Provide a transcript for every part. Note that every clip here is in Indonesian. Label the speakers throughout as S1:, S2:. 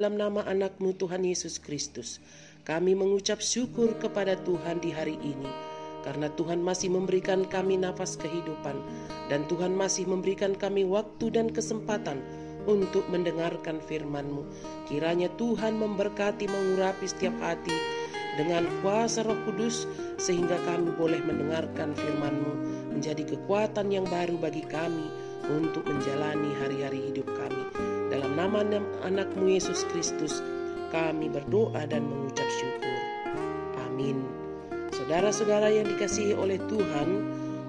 S1: Dalam nama anakmu Tuhan Yesus Kristus, kami mengucap syukur kepada Tuhan di hari ini, karena Tuhan masih memberikan kami nafas kehidupan, dan Tuhan masih memberikan kami waktu dan kesempatan untuk mendengarkan firman-Mu. Kiranya Tuhan memberkati mengurapi setiap hati dengan kuasa roh kudus, sehingga kami boleh mendengarkan firman-Mu menjadi kekuatan yang baru bagi kami untuk menjalani hari-hari hidup kami. Dalam nama anakmu Yesus Kristus, kami berdoa dan mengucap syukur. Amin. Saudara-saudara yang dikasihi oleh Tuhan,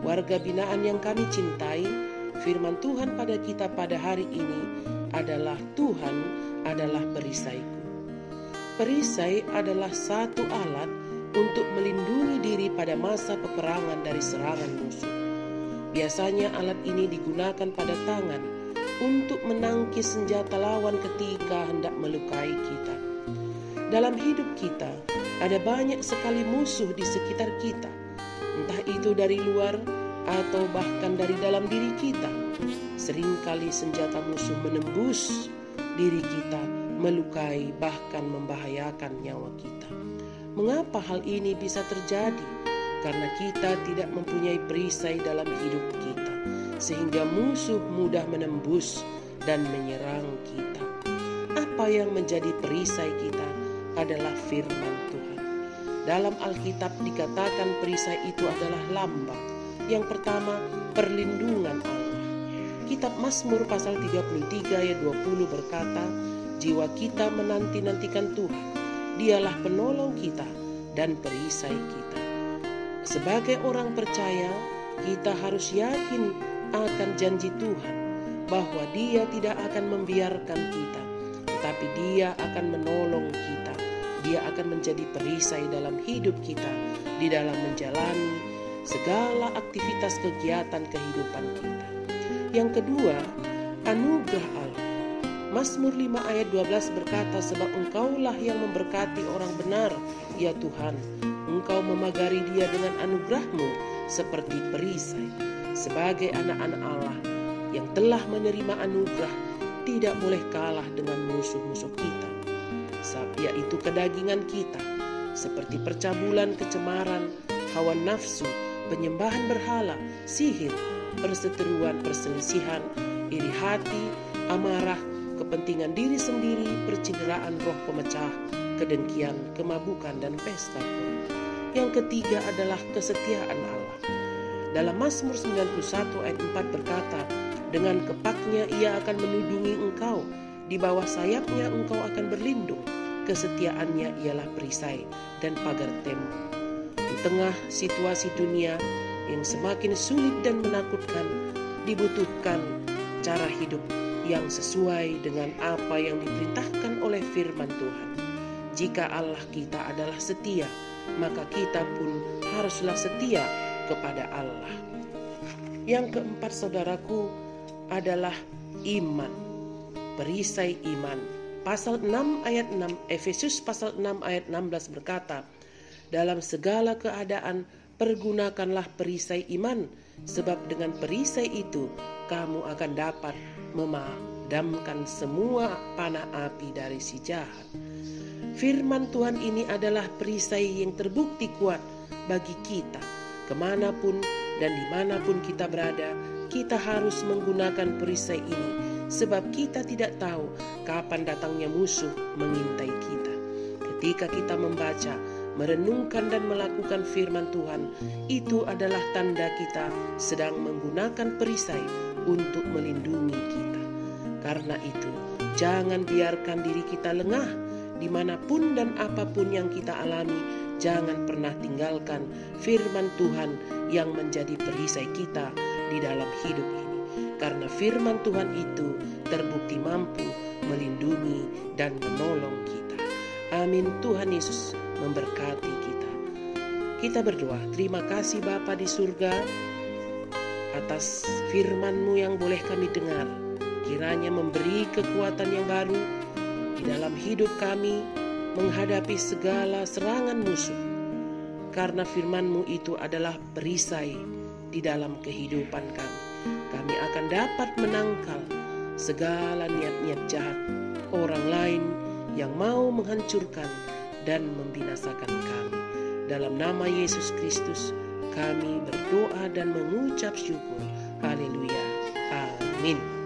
S1: warga binaan yang kami cintai, firman Tuhan pada kita pada hari ini adalah Tuhan adalah perisaiku. Perisai adalah satu alat untuk melindungi diri pada masa peperangan dari serangan musuh. Biasanya alat ini digunakan pada tangan untuk menangkis senjata lawan ketika hendak melukai kita. Dalam hidup kita, ada banyak sekali musuh di sekitar kita, entah itu dari luar atau bahkan dari dalam diri kita. Seringkali senjata musuh menembus diri kita, melukai, bahkan membahayakan nyawa kita. Mengapa hal ini bisa terjadi? Karena kita tidak mempunyai perisai dalam hidup kita sehingga musuh mudah menembus dan menyerang kita. Apa yang menjadi perisai kita adalah firman Tuhan. Dalam Alkitab dikatakan perisai itu adalah lambang. Yang pertama, perlindungan Allah. Kitab Mazmur pasal 33 ayat 20 berkata, Jiwa kita menanti-nantikan Tuhan. Dialah penolong kita dan perisai kita. Sebagai orang percaya, kita harus yakin akan janji Tuhan bahwa Dia tidak akan membiarkan kita, tetapi Dia akan menolong kita. Dia akan menjadi perisai dalam hidup kita di dalam menjalani segala aktivitas kegiatan kehidupan kita. Yang kedua, anugerah Allah. Mazmur 5 ayat 12 berkata, Sebab engkaulah yang memberkati orang benar, ya Tuhan. Engkau memagari dia dengan anugerahmu seperti perisai sebagai anak-anak Allah yang telah menerima anugerah tidak boleh kalah dengan musuh-musuh kita, yaitu kedagingan kita, seperti percabulan kecemaran, hawa nafsu, penyembahan berhala, sihir, perseteruan, perselisihan, iri hati, amarah, kepentingan diri sendiri, percideraan roh pemecah, kedengkian, kemabukan, dan pesta. Yang ketiga adalah kesetiaan Allah. Dalam Mazmur 91 ayat 4 berkata, Dengan kepaknya ia akan menudungi engkau, di bawah sayapnya engkau akan berlindung, kesetiaannya ialah perisai dan pagar tembok. Di tengah situasi dunia yang semakin sulit dan menakutkan, dibutuhkan cara hidup yang sesuai dengan apa yang diperintahkan oleh firman Tuhan. Jika Allah kita adalah setia, maka kita pun haruslah setia kepada Allah. Yang keempat saudaraku adalah iman. Perisai iman. Pasal 6 ayat 6 Efesus pasal 6 ayat 16 berkata, dalam segala keadaan pergunakanlah perisai iman, sebab dengan perisai itu kamu akan dapat memadamkan semua panah api dari si jahat. Firman Tuhan ini adalah perisai yang terbukti kuat bagi kita Ke mana pun dan di mana pun kita berada, kita harus menggunakan perisai ini, sebab kita tidak tahu kapan datangnya musuh mengintai kita. Ketika kita membaca, merenungkan, dan melakukan firman Tuhan, itu adalah tanda kita sedang menggunakan perisai untuk melindungi kita. Karena itu, jangan biarkan diri kita lengah di mana pun dan apa pun yang kita alami jangan pernah tinggalkan firman Tuhan yang menjadi perisai kita di dalam hidup ini. Karena firman Tuhan itu terbukti mampu melindungi dan menolong kita. Amin. Tuhan Yesus memberkati kita. Kita berdoa, terima kasih Bapa di surga atas firman-Mu yang boleh kami dengar. Kiranya memberi kekuatan yang baru di dalam hidup kami, menghadapi segala serangan musuh. Karena firman-Mu itu adalah perisai di dalam kehidupan kami. Kami akan dapat menangkal segala niat-niat jahat orang lain yang mau menghancurkan dan membinasakan kami. Dalam nama Yesus Kristus, kami berdoa dan mengucap syukur. Haleluya. Amin.